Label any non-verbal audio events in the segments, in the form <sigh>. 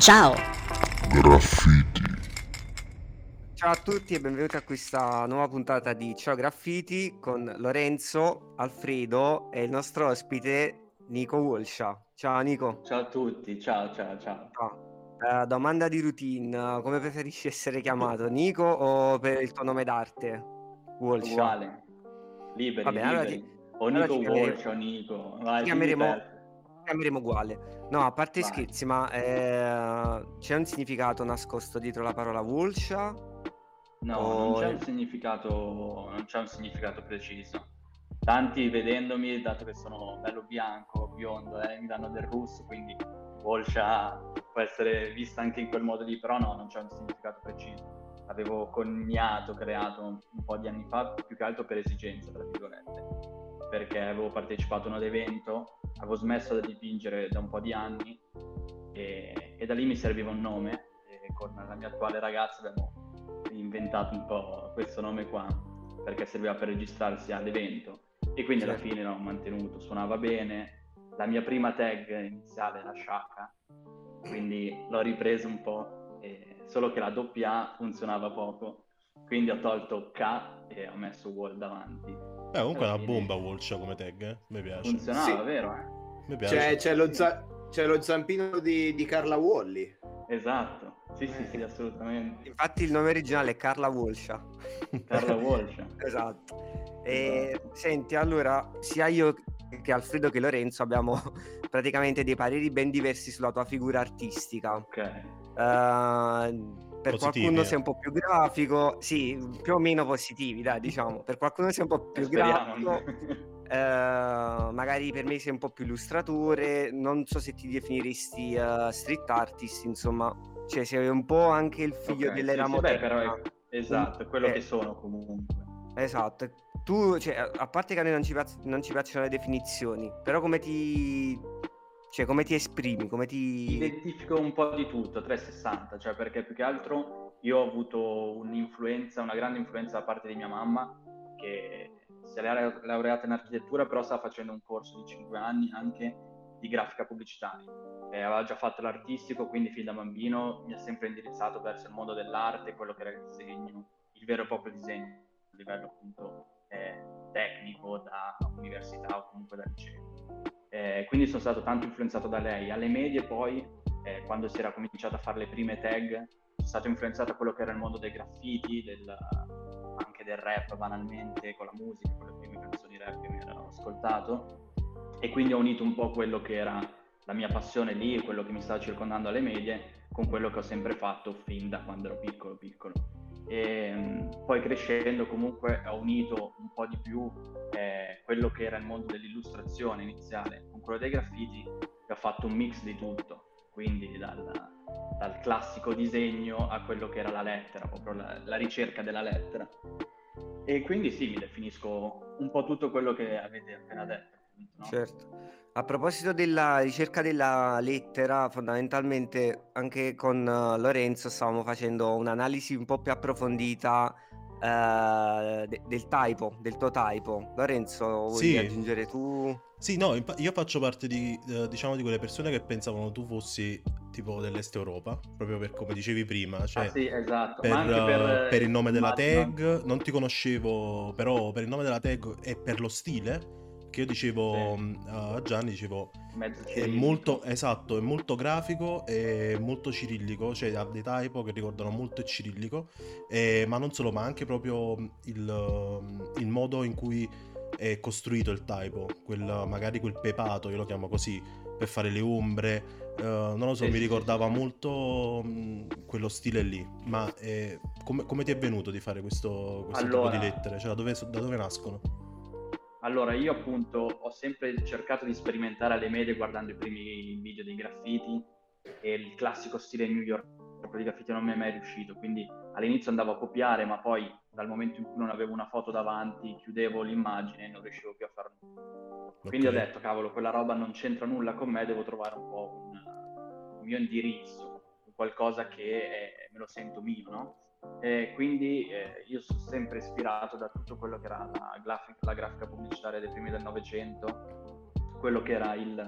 Ciao. Graffiti. Ciao a tutti e benvenuti a questa nuova puntata di Ciao Graffiti con Lorenzo, Alfredo e il nostro ospite Nico Wolscia. Ciao Nico. Ciao a tutti, ciao ciao ciao. Ciao. Eh, domanda di routine, come preferisci essere chiamato, Nico o per il tuo nome d'arte? Wolscia. Uguale. Liberi, Vabbè, allora liberi. ti- O allora Nico chiameremo- Walsh o Nico. Vai, chiameremo, chiameremo uguale. No, a parte Vai. scherzi, ma eh, c'è un significato nascosto dietro la parola Wolscia? No, o non c'è un significato, non c'è un significato preciso. Tanti vedendomi, dato che sono bello bianco, biondo, eh, mi danno del russo, quindi Volscia può essere vista anche in quel modo lì, però no, non c'è un significato preciso. L'avevo coniato, creato un, po' di anni fa, più che altro per esigenza, tra virgolette, perché avevo partecipato a un evento, avevo smesso di dipingere da un po' di anni e, e da lì mi serviva un nome e con la mia attuale ragazza abbiamo inventato un po' questo nome qua perché serviva per registrarsi all'evento e quindi alla Certo. fine l'ho mantenuto, suonava bene. La mia prima tag iniziale era Shaka, quindi l'ho ripreso un po', e- solo che la doppia A funzionava poco, quindi ho tolto K e ho messo Wall davanti. Eh, comunque è una bomba Walsh come tag, eh? Mi piace. Funzionava, Sì. vero? eh? Mi piace. C'è, c'è lo, za- c'è lo zampino di, di Carla Wally. Esatto, sì sì sì, assolutamente. Infatti il nome originale è Carla Wolscia. Carla Walsh. <laughs> Esatto. E, Esatto. senti, allora, sia io che Alfredo che Lorenzo abbiamo <laughs> praticamente dei pareri ben diversi sulla tua figura artistica. Ok, Eh, per Positivi, qualcuno eh. sei un po' più grafico, sì, più o meno positivi, dai, diciamo. Per qualcuno sei un po' più grafico, <laughs> eh, magari per me sei un po' più illustratore, non so se ti definiresti eh, street artist, insomma, cioè sei un po' anche il figlio Ok, dell'era sì, sì, beh, moderna. però è- esatto, è quello Eh. che sono comunque. Esatto, tu, cioè, a a parte che a noi non ci, piac- non ci piacciono le definizioni, però come ti, cioè, come ti esprimi, come ti... Identifico un po' di tutto, 360, cioè perché più che altro io ho avuto un'influenza, una grande influenza da parte di mia mamma che si è laure- laureata in architettura, però sta facendo un corso di 5 anni anche di grafica pubblicitaria. E aveva già fatto l'artistico, quindi fin da bambino mi ha sempre indirizzato verso il mondo dell'arte, quello che era il disegno, il vero e proprio disegno a livello appunto eh, tecnico da università o comunque da liceo. Eh, quindi sono stato tanto influenzato da lei. Alle medie poi, eh, quando si era cominciato a fare le prime tag, sono stato influenzato da quello che era il mondo dei graffiti, del- del rap banalmente, con la musica, con le prime canzoni rap che mi ero ascoltato. E quindi ho unito un po' quello che era la mia passione lì quello che mi stava circondando alle medie con quello che ho sempre fatto fin da quando ero piccolo piccolo. E mh, poi crescendo comunque ho unito un po' di più eh, quello che era il mondo dell'illustrazione iniziale con quello dei graffiti e ho fatto un mix di tutto, quindi dal, dal classico disegno a quello che era la lettera, proprio la, la ricerca della lettera. E quindi sì, mi definisco un po' tutto quello che avete appena detto. no? Certo. A proposito della ricerca della lettera, fondamentalmente anche con eh, Lorenzo stavamo facendo un'analisi un po' più approfondita eh, de- del typo, del tuo typo. Lorenzo, vuoi Sì. aggiungere tu? Sì, no, io faccio parte di, eh, diciamo, di quelle persone che pensavano tu fossi tipo dell'Est Europa, proprio per come dicevi prima, cioè Ah, sì, esatto. per, per, eh, per il nome della immagino- tag, non ti conoscevo, però per il nome della tag e per lo stile, che io dicevo Sì. mh, a Gianni, dicevo, è molto, esatto, è molto grafico e molto cirillico, cioè ha dei typo che ricordano molto il cirillico, eh, ma non solo, ma anche proprio il, il modo in cui è costruito il typo, quel, magari quel pepato, io lo chiamo così, per fare le ombre, eh, non lo so, Sì, mi ricordava sì, sì. molto mh, quello stile lì, ma eh, come, come ti è venuto di fare questo, questo tipo Allora- di lettere? Cioè da dove, da dove nascono? Allora, io appunto ho sempre cercato di sperimentare alle medie guardando i primi video dei graffiti e il classico stile New York proprio di graffiti non mi è mai riuscito, quindi all'inizio andavo a copiare, ma poi dal momento in cui non avevo una foto davanti, chiudevo l'immagine e non riuscivo più a far nulla. Quindi Ok. ho detto, cavolo, quella roba non c'entra nulla con me, devo trovare un po' un, un mio indirizzo, qualcosa che è- me lo sento mio, no? E quindi eh, io sono sempre ispirato da tutto quello che era la, graf- la grafica pubblicitaria dei primi del Novecento, quello che era il,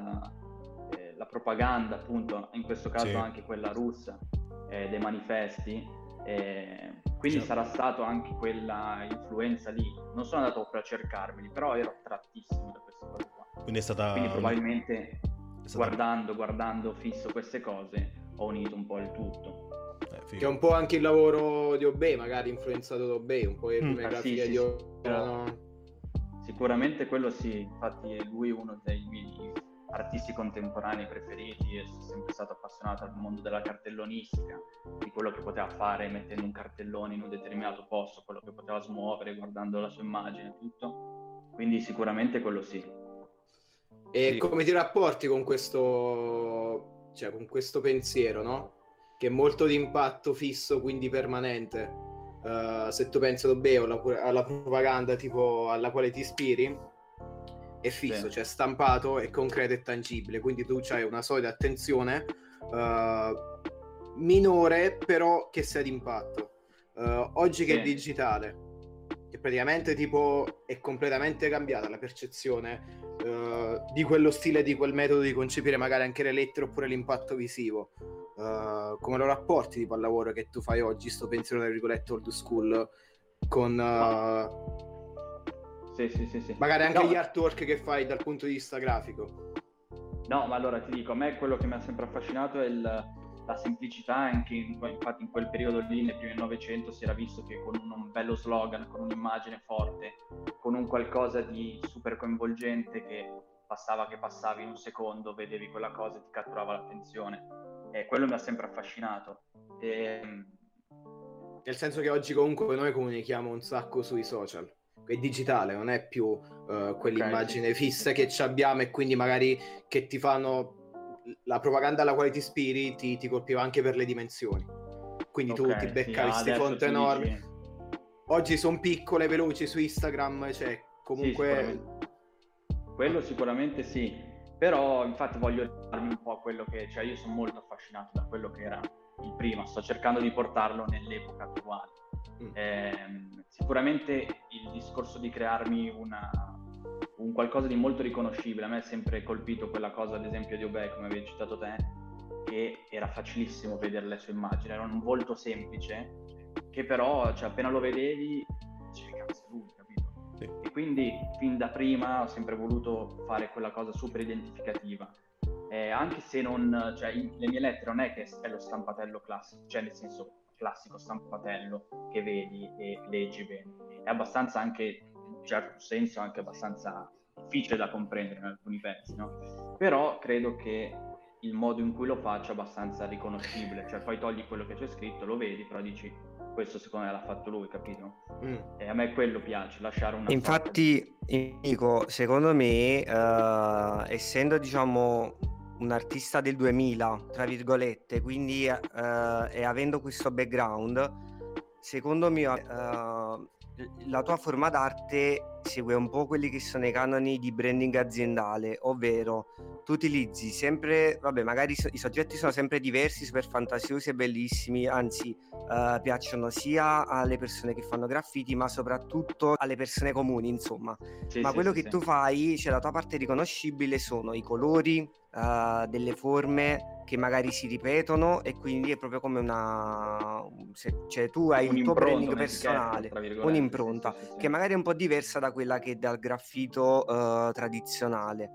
eh, la propaganda, appunto, in questo caso Sì. anche quella russa, eh, dei manifesti. Eh, quindi Certo. sarà stato anche quella influenza lì. Non sono andato proprio a cercarmeli, però ero trattissimo da queste cose qua. Quindi è stata... Quindi probabilmente è stata- guardando, guardando fisso queste cose ho unito un po' il tutto. eh. Che è un po' anche il lavoro di Obey, magari influenzato da Obey, un po' le Mm. prime Ah, grafiche sì, di Obey. sì. Sicuramente quello sì, infatti lui è uno dei miei artisti contemporanei preferiti e sono sempre stato appassionato al mondo della cartellonistica, di quello che poteva fare mettendo un cartellone in un determinato posto, quello che poteva smuovere guardando la sua immagine e tutto. Quindi sicuramente quello sì. E Sì. come ti rapporti con questo, cioè, con questo pensiero, no? Che è molto di impatto fisso, quindi permanente. Uh, se tu pensi o alla, alla propaganda tipo alla quale ti ispiri, è fisso, Sì. cioè stampato, è concreto e tangibile. Quindi tu hai una solida attenzione uh, minore, però che sia d'impatto. Uh, oggi che è Sì. digitale, che praticamente tipo è completamente cambiata la percezione eh, di quello stile, di quel metodo di concepire magari anche le lettere oppure l'impatto visivo. Come lo rapporti tipo al lavoro che tu fai oggi, sto pensiero tra virgolette old school, con Sì, sì, sì, sì. magari anche No, gli artwork che fai dal punto di vista grafico. No, ma allora ti dico, a me quello che mi ha sempre affascinato è il- la semplicità, anche in, infatti in quel periodo lì, nel primo Novecento, si era visto che con un, un bello slogan, con un'immagine forte, con un qualcosa di super coinvolgente che bastava che passavi in un secondo, vedevi quella cosa e ti catturava l'attenzione. E quello mi ha sempre affascinato. E, Nel senso che oggi comunque noi comunichiamo un sacco sui social. È digitale, non è più eh, quell'immagine sì, sì, fissa sì. che ci abbiamo e quindi magari che ti fanno la propaganda alla quale ti ispiri ti, ti colpiva anche per le dimensioni. Quindi tu ok, ti sì, beccavi queste adesso fonti tu enormi. dici- Oggi sono piccole, veloci su Instagram, cioè comunque... sicuramente. Quello sicuramente sì, però infatti voglio darmi un po' a quello che, cioè io sono molto affascinato da quello che era il prima, sto cercando di portarlo nell'epoca attuale. Mm. Ehm, sicuramente il discorso di crearmi una, un qualcosa di molto riconoscibile, a me è sempre colpito quella cosa ad esempio di Obey, come avevi citato te, che era facilissimo vedere le sue immagini, era un volto semplice, che però cioè, appena lo vedevi dicevi cazzo lui, capito? Sì. E quindi fin da prima ho sempre voluto fare quella cosa super identificativa. Eh, anche se non, cioè, i- le mie lettere non è che è lo stampatello classico, cioè nel senso classico stampatello che vedi e leggi bene. È abbastanza anche, in un certo senso, anche abbastanza difficile da comprendere in alcuni pezzi, no? Però credo che il modo in cui lo faccio è abbastanza riconoscibile, cioè poi togli quello che c'è scritto, lo vedi, però dici questo secondo me l'ha fatto lui, capito? Mm. E a me quello piace, lasciare una Infatti, dico, secondo me, eh, essendo diciamo un artista del 2000, tra virgolette, quindi eh, e avendo questo background, secondo me eh, la tua forma d'arte segue un po' quelli che sono i canoni di branding aziendale, ovvero tu utilizzi sempre, vabbè, magari so- i soggetti sono sempre diversi, super fantasiosi e bellissimi, anzi eh, piacciono sia alle persone che fanno graffiti, ma soprattutto alle persone comuni, insomma. Sì, ma sì, quello sì, che tu fai, cioè la tua parte riconoscibile sono i colori, eh, delle forme che magari si ripetono e quindi è proprio come una... se- cioè tu hai il tuo branding personale, un'impronta, sì, sì, sì. che magari è un po' diversa da quella che dal graffito eh, tradizionale.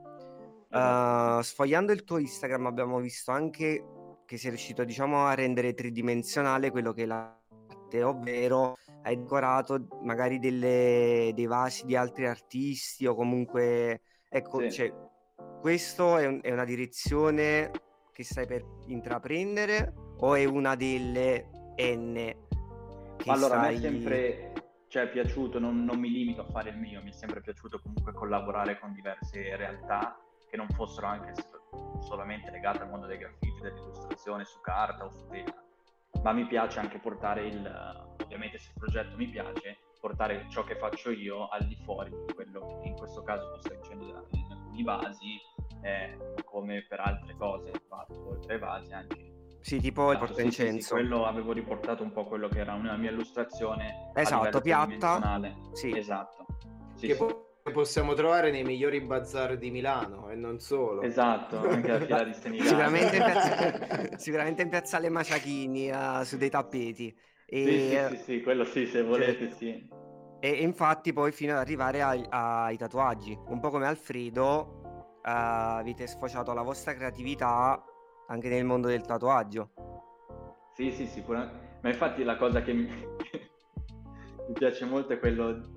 Uh, sfogliando il tuo Instagram abbiamo visto anche che sei riuscito diciamo a rendere tridimensionale quello che è l'arte, ovvero hai decorato magari delle- dei vasi di altri artisti o comunque ecco, Sì. cioè, questo è, un- è una direzione che stai per intraprendere o è una delle N allora, a me è stai... sempre cioè, è piaciuto, non, non mi limito a fare il mio, mi è sempre piaciuto comunque collaborare con diverse realtà che non fossero anche solamente legate al mondo dei graffiti, dell'illustrazione su carta o su tela, ma mi piace anche portare il, ovviamente se il progetto mi piace, portare ciò che faccio io al di fuori di quello che in questo caso tu stai dicendo in alcuni vasi, eh, come per altre cose fatto oltre ai vasi anche sì, tipo il Esatto, sì, sì, sì, portaincenso. quello avevo riportato un po' quello che era una mia illustrazione Esatto, piatta. Sì. Esatto. Sì, che sì. po- possiamo trovare nei migliori bazar di Milano e non solo. Esatto, anche la fiera di <laughs> Senigallia. Sicuramente in, piazza... <laughs> Sicuramente in piazzale Maciachini eh, su dei tappeti. E, Sì, sì, sì, sì, quello sì, se volete, sì. e infatti poi fino ad arrivare ai, ai tatuaggi. Un po' come Alfredo, eh, avete sfociato la vostra creatività anche nel mondo del tatuaggio. Sì, sì, sicuramente. Ma infatti la cosa che mi, <laughs> mi piace molto è quello di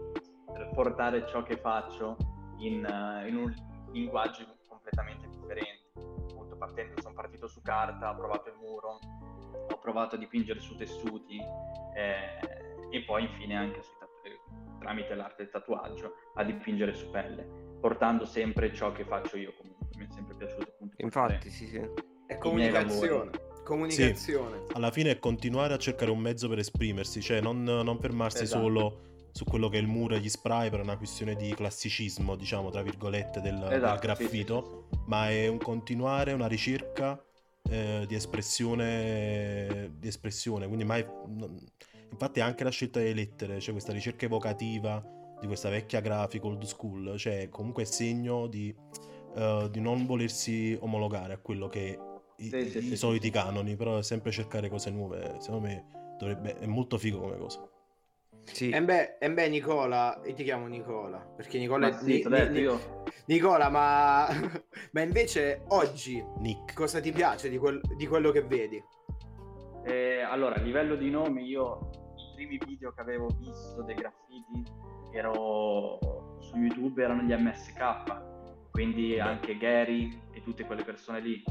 portare ciò che faccio in, eh, in un linguaggio completamente differente. Appunto, partendo, sono partito su carta, ho provato il muro, ho provato a dipingere su tessuti eh, e poi infine anche tatu- tramite l'arte del tatuaggio a dipingere su pelle, portando sempre ciò che faccio io comunque. Mi è sempre piaciuto appunto Infatti, sì, sì. È comunicazione. Comunicazione. alla fine è continuare a cercare un mezzo per esprimersi, cioè non, non fermarsi Esatto. solo su quello che è il muro e gli spray per una questione di classicismo, diciamo, tra virgolette, del, del Esatto, sì, graffito, sì, sì, sì. ma è un continuare, una ricerca eh, di espressione, di espressione, quindi mai... non- infatti anche la scelta delle lettere, cioè questa ricerca evocativa di questa vecchia grafica old school, cioè comunque è segno di, eh, di non volersi omologare a quello che i, Sì, sì, i sì, soliti sì. canoni, però è sempre cercare cose nuove, secondo me dovrebbe, è molto figo come cosa. Sì. E beh, e beh, Nicola, io ti chiamo Nicola, perché Nicola Ma è... sì, Ni- Ni- io- Nicola, ma... <laughs> ma invece oggi Nick. cosa ti piace di, quel- di quello che vedi? Eh, allora, a livello di nomi, io i primi video che avevo visto dei graffiti ero su YouTube erano gli MSK, quindi anche Gary e tutte quelle persone lì.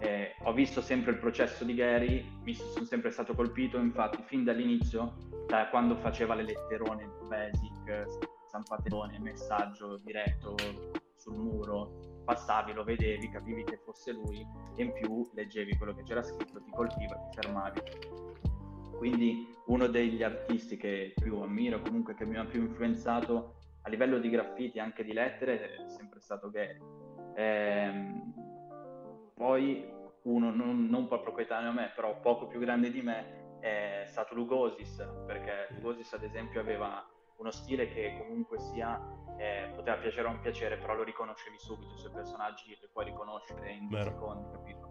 Eh, ho visto sempre il processo di Gary, mi sono sempre stato colpito, infatti, fin dall'inizio, da quando faceva le letterone basic, stampatone, messaggio diretto sul muro, passavi, lo vedevi, capivi che fosse lui e in più leggevi quello che c'era scritto, ti colpiva, ti fermavi. Quindi uno degli artisti che più ammiro, comunque che mi ha più influenzato a livello di graffiti e anche di lettere è sempre stato Gary. Ehm, poi uno non, non proprio coetaneo a me, però poco più grande di me è stato Lugosis, perché Lugosis ad esempio aveva uno stile che comunque sia eh, poteva piacere o non piacere, però lo riconoscevi subito, i suoi personaggi li puoi riconoscere in due secondi, capito?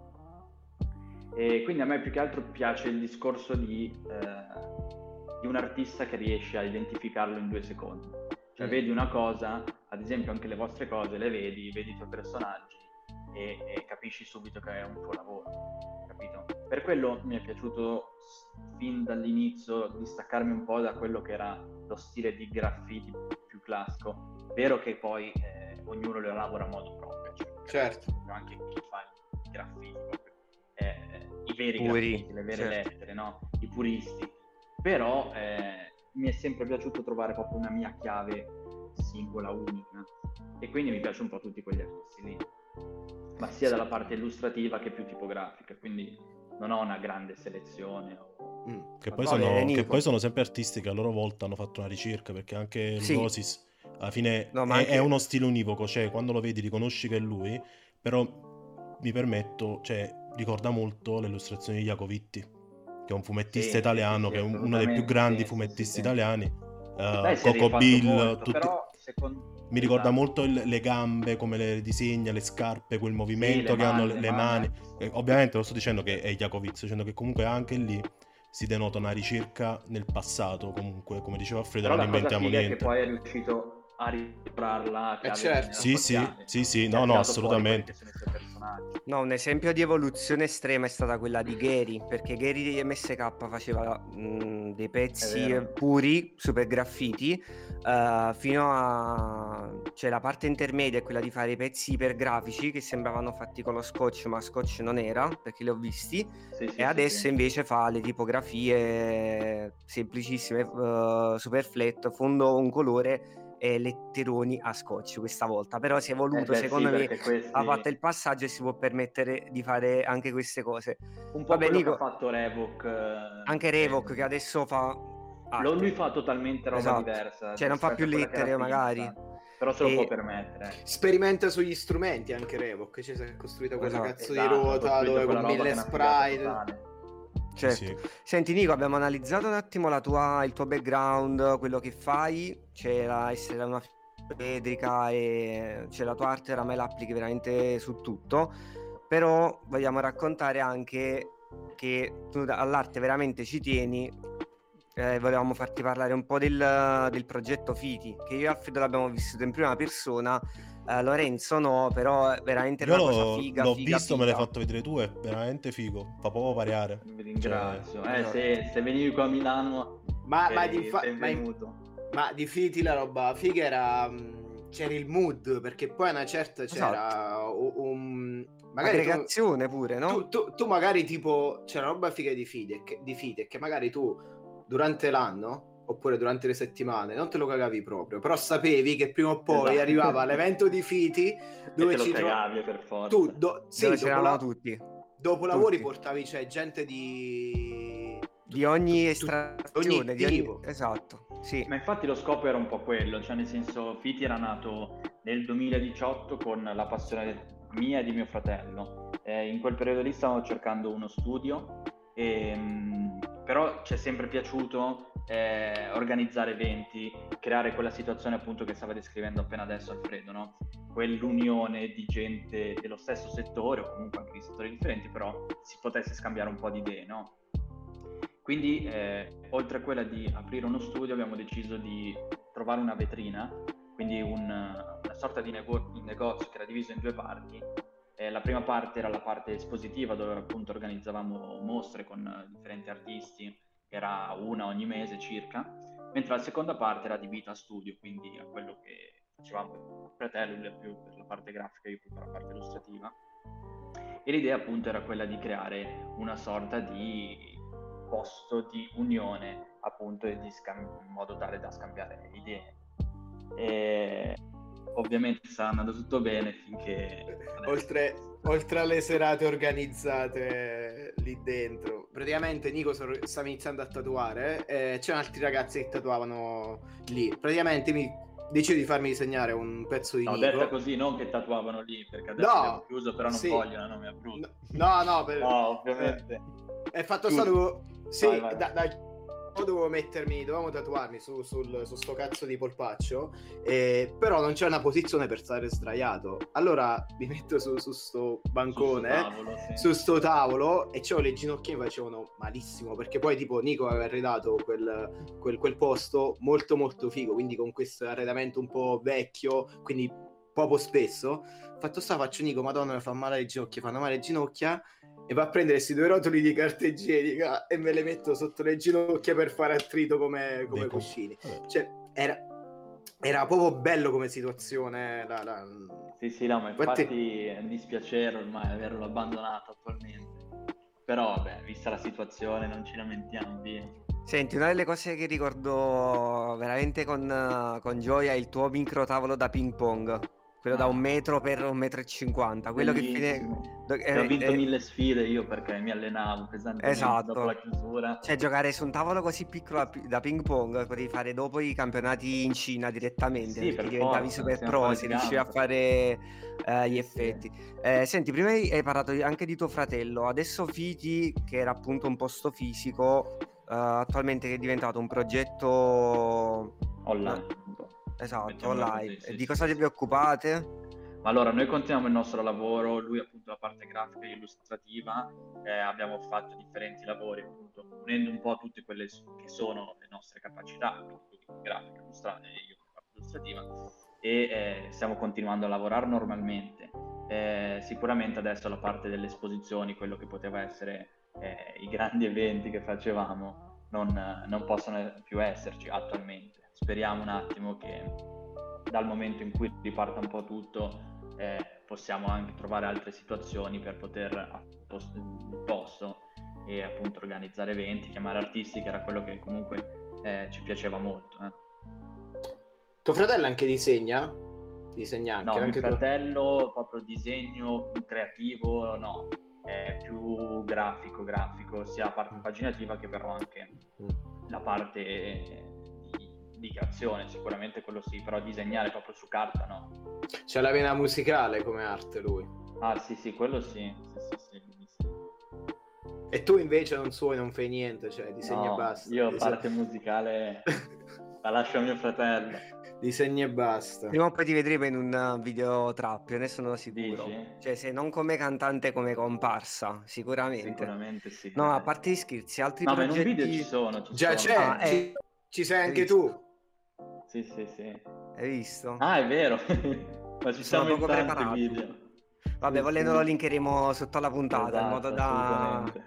E quindi a me più che altro piace il discorso di, eh, di un artista che riesce a identificarlo in due secondi. Cioè Mm. vedi una cosa, ad esempio anche le vostre cose, le vedi, vedi i tuoi personaggi e, e capisci subito che è un tuo lavoro, capito? Per quello mi è piaciuto fin dall'inizio distaccarmi un po' da quello che era lo stile di graffiti più classico. Vero che poi eh, ognuno lo lavora a modo proprio, cioè, Certo. anche chi fa i graffiti, proprio, eh, i veri Puri, graffiti, le vere certo. lettere, no? I puristi. Però eh, mi è sempre piaciuto trovare proprio una mia chiave singola, unica. E quindi mi piace un po' tutti quegli artisti lì. Ma sia dalla parte illustrativa che più tipografica, quindi non ho una grande selezione. Mm. Che poi, sono, che poi sono sempre artisti che a loro volta hanno fatto una ricerca, perché anche Sì. Lugosis alla fine No, è, anche- è uno stile univoco, cioè quando lo vedi riconosci che è lui, però mi permetto, cioè ricorda molto le illustrazioni di Jacovitti, che è un fumettista Sì, italiano, sì, che è sì, un- uno dei più grandi sì, sì, fumettisti sì. italiani. eh, Beh, è Coco Bill, molto, tutti- però secondo- mi ricorda Esatto. molto il- le gambe, come le disegna, le scarpe, quel movimento le che hanno mani, le, le le mani. mani. Eh, ovviamente lo sto dicendo che è Jakovic, sto dicendo che comunque anche lì si denota una ricerca nel passato, comunque, come diceva Alfredo, non inventiamo è che niente. poi è riuscito a ripararla Eh, certo. Sì, sì, sì, sì, no, no, assolutamente. No, un esempio di evoluzione estrema è stata quella di Gary, perché Gary di MSK faceva mh, dei pezzi puri, super graffiti, eh, fino a... cioè la parte intermedia è quella di fare i pezzi ipergrafici che sembravano fatti con lo scotch, ma scotch non era, perché li ho visti, Sì, sì, sì, e adesso sì. invece fa le tipografie semplicissime, eh, super flat, fondo un colore e letteroni a scotch questa volta, però si è Eh, evoluto beh, secondo sì, me questi- ha fatto il passaggio e si può permettere di fare anche queste cose. un po' Vabbè, Nico- che ha fatto Revoc. eh, Anche Revoc eh, che adesso fa arte. Lo- lui fa totalmente roba Esatto. diversa. Cioè, non fa più lettere, magari. Però se lo E- può permettere. Sperimenta sugli strumenti anche Revok, cioè si è costruita quella Esatto. cazzo Esatto, di ha ruota dove con mille sprite. Totale. Certo. Sì. Senti Nico, abbiamo analizzato un attimo tua, il tuo background, quello che fai, c'era essere una pedrica e c'è la tua arte, oramai la applichi veramente su tutto, però vogliamo raccontare anche che tu all'arte veramente ci tieni, eh, volevamo farti parlare un po' del, del progetto Fiti, che io e Alfredo l'abbiamo vissuto in prima persona, eh, Lorenzo no, però è veramente Io una cosa l'ho, figa, l'ho figa, visto, me l'hai figa. fatto vedere tu, è veramente figo. Fa proprio pareare. Vi ringrazio. Cioè, Eh, esatto. se, se venivi qua a Milano, Ma, ma, di infa- ma ma di Fiti la roba figa era... mh, c'era il mood, perché poi a una certa c'era u- un... Magari tu, Aggregazione pure, no? tu, tu- tu magari tipo... C'era roba figa di e che magari tu durante l'anno oppure durante le settimane non te lo cagavi proprio, però sapevi che prima o poi Esatto. arrivava l'evento di Fiti <laughs> E dove te lo ci tro- cagavi per forza. tu do- sì, Dove dopo, la- tutti. dopo lavori tutti. portavi cioè, gente di Di ogni estrazione, di ogni... tipo. Esatto, sì. Ma infatti lo scopo era un po' quello, cioè nel senso Fiti era nato nel 2018 con la passione mia e di mio fratello. Eh, in quel periodo lì stavamo cercando uno studio, e, mm, però ci è sempre piaciuto eh, organizzare eventi, creare quella situazione appunto che stava descrivendo appena adesso Alfredo, no? quell'unione di gente dello stesso settore o comunque anche di settori differenti, però si potesse scambiare un po' di idee, no? Quindi, eh, oltre a quella di aprire uno studio, abbiamo deciso di trovare una vetrina, quindi un- una sorta di, nego- negozio che era diviso in due parti. Eh, la prima parte era la parte espositiva, dove appunto organizzavamo mostre con eh, differenti artisti, era una ogni mese circa, mentre la seconda parte era adibita a studio, quindi a quello che facevamo fratello, lui più per la parte grafica, io più per la parte illustrativa. E l'idea appunto era quella di creare una sorta di posto di unione appunto e di scam- in modo tale da scambiare idee. E ovviamente sta andando tutto bene finché oltre, oltre alle serate organizzate lì dentro praticamente Nico stava iniziando a tatuare e c'erano altri ragazzi che tatuavano lì praticamente mi decido di farmi disegnare un pezzo di No, Nico detta così, non che tatuavano lì, perché adesso No, chiuso, però non sì. vogliono, non mi abruzzo. no no per... No, ovviamente. è fatto Tu- stato sì Vai, vai. da, da- dovevo mettermi dovevamo tatuarmi su, sul, su sto cazzo di polpaccio eh, però non c'è una posizione per stare sdraiato allora mi metto su, su sto bancone Sul tavolo, sì. su sto tavolo e c'avevo le ginocchia che facevano malissimo perché poi tipo Nico aveva arredato quel, quel- quel posto molto molto figo quindi con questo arredamento un po' vecchio quindi poco spesso fatto sta faccio Nico madonna mi fa male le ginocchia fanno male le ginocchia e va a prendere questi due rotoli di carta igienica e me le metto sotto le ginocchia per fare attrito come, come cuscini cioè era, era proprio bello come situazione la- la- Sì, sì, no, ma Infatti- infatti è un dispiacere ormai averlo abbandonato attualmente. Però, vabbè, vista la situazione, non ci lamentiamo, via. Senti, una delle cose che ricordo veramente con, con gioia è il tuo micro tavolo da ping pong, quello da Ah. un metro per un metro e cinquanta, quello che fine... Che ho eh, vinto eh, mille sfide io perché mi allenavo pesantemente Esatto. dopo la chiusura. Cioè, giocare su un tavolo così piccolo da pi- da ping pong potevi fare dopo i campionati in Cina direttamente. Sì, perché per diventavi super pro, si riusciva a fare eh, gli Sì, effetti. Eh, senti, prima hai parlato anche di tuo fratello, adesso Fiti, che era appunto un posto fisico, eh, attualmente è diventato un progetto Online. un po'. Esatto, online. sì, di sì, cosa sì. vi occupate? Ma Allora, noi continuiamo il nostro lavoro, lui appunto la parte grafica e illustrativa, eh, abbiamo fatto differenti lavori, appunto, unendo un po' tutte quelle che sono le nostre capacità, quindi grafica, illustrata e illustrativa, e eh, stiamo continuando a lavorare normalmente. Eh, sicuramente adesso la parte delle esposizioni, quello che poteva essere eh, i grandi eventi che facevamo, non, non possono più esserci attualmente. Speriamo un attimo che dal momento in cui riparta un po' tutto eh, possiamo anche trovare altre situazioni per poter a posto, posto e appunto organizzare eventi, chiamare artisti, che era quello che comunque eh, ci piaceva molto. eh. tuo fratello anche disegna? disegna anche, No, mio anche tu? fratello proprio disegno creativo, no, è più grafico, grafico, sia la parte paginativa che però anche la parte di, creazione, sicuramente quello sì, però disegnare proprio su carta no. C'è la vena musicale come arte lui. Ah sì sì, quello sì, sì, sì, sì, sì. E tu invece non suoni, non fai niente, cioè disegni No, e basta. Io Dise- parte musicale <laughs> la lascio a mio fratello. disegni e basta. Prima o poi ti vedremo in un uh, video trap, ne sono sicuro. Dici? Cioè, se non come cantante, come comparsa, sicuramente. Sicuramente sì. No, a parte gli scherzi, altri No, ma in un progetti... video ci sono. Ci Già sono. c'è, Ah, ci, eh. ci sei anche tu. Sì, sì, sì. Hai visto? Ah, è vero. <laughs> ma ci Sono siamo in poco tanti preparato. video. Vabbè, sì, volendo sì. lo linkeremo sotto la puntata, in Esatto, modo da... assolutamente.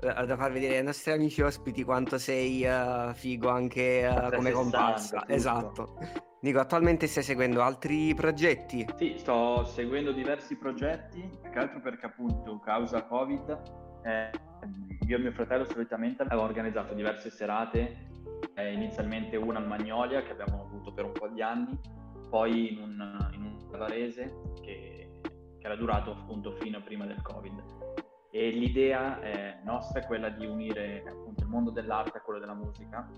eh, da far vedere ai nostri amici ospiti quanto sei eh, figo anche eh, A come 360, comparsa. tutto. Esatto. Dico, attualmente stai seguendo altri progetti? Sì, sto seguendo diversi progetti, più che altro perché appunto causa Covid eh, io e mio fratello solitamente abbiamo organizzato diverse serate, eh, inizialmente una al Magnolia che abbiamo avuto per un po' di anni, poi in un, in un Varese che, che era durato appunto fino a prima del Covid. E l'idea eh, nostra è quella di unire appunto il mondo dell'arte a quello della musica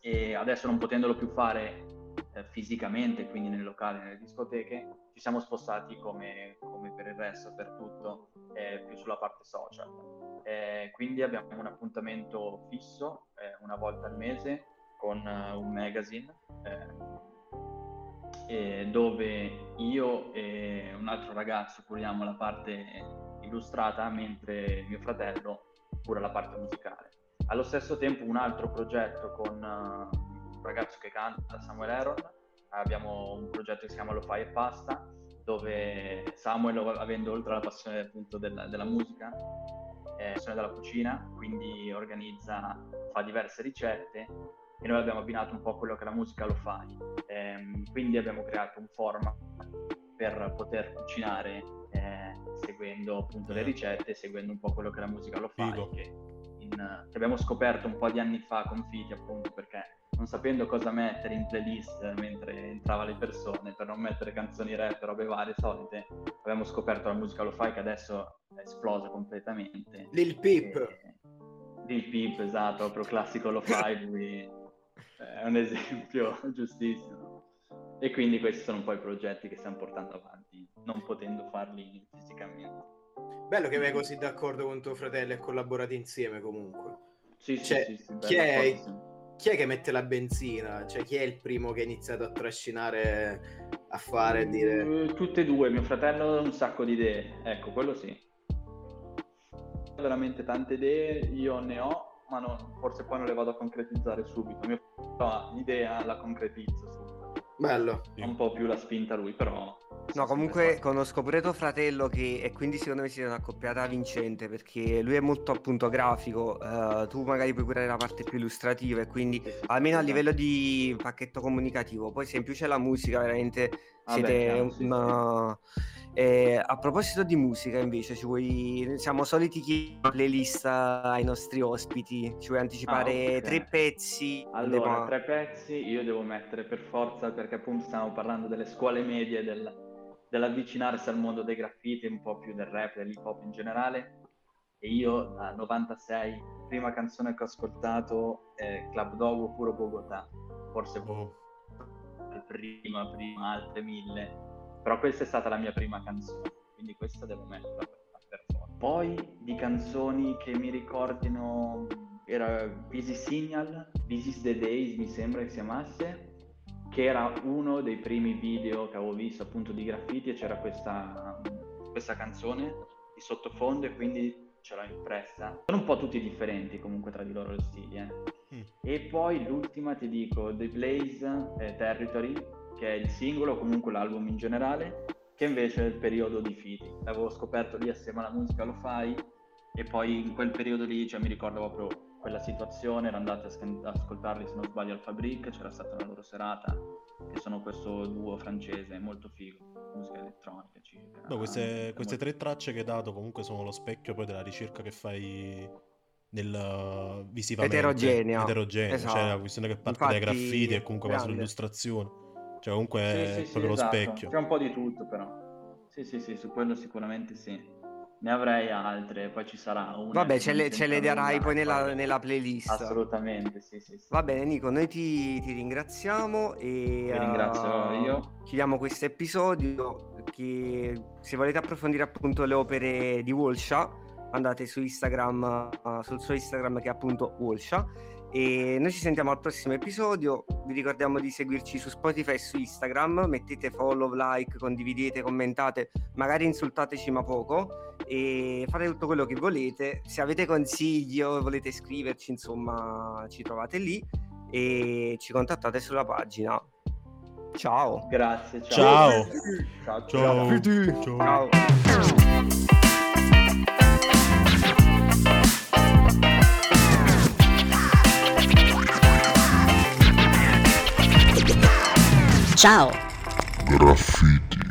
e adesso non potendolo più fare eh, fisicamente, quindi nei locali, nelle discoteche, ci siamo spostati come, come per il resto, per tutto, eh, più sulla parte social. Eh, quindi abbiamo un appuntamento fisso, eh, una volta al mese, con eh, un magazine, eh, dove io e un altro ragazzo curiamo la parte illustrata, mentre mio fratello cura la parte musicale. Allo stesso tempo un altro progetto con eh, un ragazzo che canta, Samuel Aaron, abbiamo un progetto che si chiama Lo fai e pasta, dove Samuel, avendo oltre alla passione appunto della, della musica, eh, passione della cucina, quindi organizza, fa diverse ricette e noi abbiamo abbinato un po' quello che la musica lo fai. Ehm, quindi abbiamo creato un format per poter cucinare eh, seguendo appunto le Eh. ricette, seguendo un po' quello che la musica lo fa, che, in- che abbiamo scoperto un po' di anni fa con Fiti appunto perché non sapendo cosa mettere in playlist mentre entrava le persone per non mettere canzoni rap, robe varie solite, abbiamo scoperto la musica lo fai che adesso è esplosa completamente. Lil Peep. E- Lil Peep, esatto, proprio classico lo fai, <laughs> lui è un esempio <laughs> giustissimo. E quindi questi sono un po' i progetti che stiamo portando avanti, non potendo farli fisicamente. Bello che vai così d'accordo con tuo fratello e collaborate insieme comunque. Sì, sì, Cioè, sì, sì, chi bello, è- Chi è che mette la benzina? Cioè, chi è il primo che ha iniziato a trascinare, a fare e dire... Eh, Tutte e due, mio fratello ha un sacco di idee, ecco, quello sì. Veramente tante idee, io ne ho, ma non- forse poi non le vado a concretizzare subito. Mio fratello ha l'idea, la concretizza subito. Bello. Un po' più la spinta lui, però... No, comunque conosco pure tuo fratello che e quindi secondo me siete un'accoppiata vincente perché lui è molto appunto grafico, eh, tu magari puoi curare la parte più illustrativa e quindi Sì, sì, almeno a esatto. livello di pacchetto comunicativo, poi se in più c'è la musica veramente Ah, siete beh, chiaro, sì, una... Eh, a proposito di musica invece, ci vuoi... siamo soliti chiedere playlist ai nostri ospiti, ci vuoi anticipare Ah, ok. tre pezzi? Allora, Devo- tre pezzi io devo mettere per forza perché appunto stiamo parlando delle scuole medie, del- dell'avvicinarsi al mondo dei graffiti, un po' più del rap, dell'hip hop in generale. E io dal 96, la prima canzone che ho ascoltato è Club Dog oppure Bogotà, forse Oh, prima, prima, altre mille. Però questa è stata la mia prima canzone, quindi questa devo metterla per, per forza. Poi di canzoni che mi ricordino era Busy Signal, This is the Days mi sembra che si chiamasse, che era uno dei primi video che avevo visto appunto di graffiti e c'era questa, questa canzone di sottofondo e quindi ce l'ho impressa. Sono un po' tutti differenti comunque tra di loro gli stili, eh. Mm. E poi l'ultima ti dico, The Blaze eh, Territory, che è il singolo, o comunque l'album in generale, che invece è il periodo di Fiti. L'avevo scoperto lì assieme alla musica Lo Fai, e poi in quel periodo lì, cioè mi ricordo proprio quella situazione, ero andato a ad ascoltarli se non sbaglio al Fabric, c'era stata una loro serata, che sono questo duo francese, molto figo, musica elettronica. Circa, no, queste, queste molto- tre tracce che hai dato comunque sono lo specchio poi della ricerca che fai nel visivamente Eterogenea. eterogenea, cioè la Esatto. questione che parte Infatti, dai graffiti e comunque va sull'illustrazione. Cioè comunque Sì, è sì, sì, proprio esatto. lo specchio. C'è un po' di tutto però. Sì, sì, sì, su quello sicuramente sì. ne avrei altre, poi ci sarà una. Vabbè, ce le, ce le darai poi nella, nella playlist. Assolutamente, sì, sì, sì. Va bene, Nico, noi ti, ti ringraziamo e Vi ringrazio eh, io. chiudiamo questo episodio. Che se volete approfondire appunto le opere di Walsha, andate su Instagram, eh, sul suo Instagram che è appunto Walsha. E noi ci sentiamo al prossimo episodio. Vi ricordiamo di seguirci su Spotify e su Instagram. Mettete follow, like, condividete, commentate, magari insultateci ma poco. E fate tutto quello che volete. Se avete consigli o volete scriverci, insomma, ci trovate lì e ci contattate sulla pagina. Ciao. Grazie, ciao. Ciao. Ciao, Ciao. Ciao. Ciao. Ciao. Graffiti.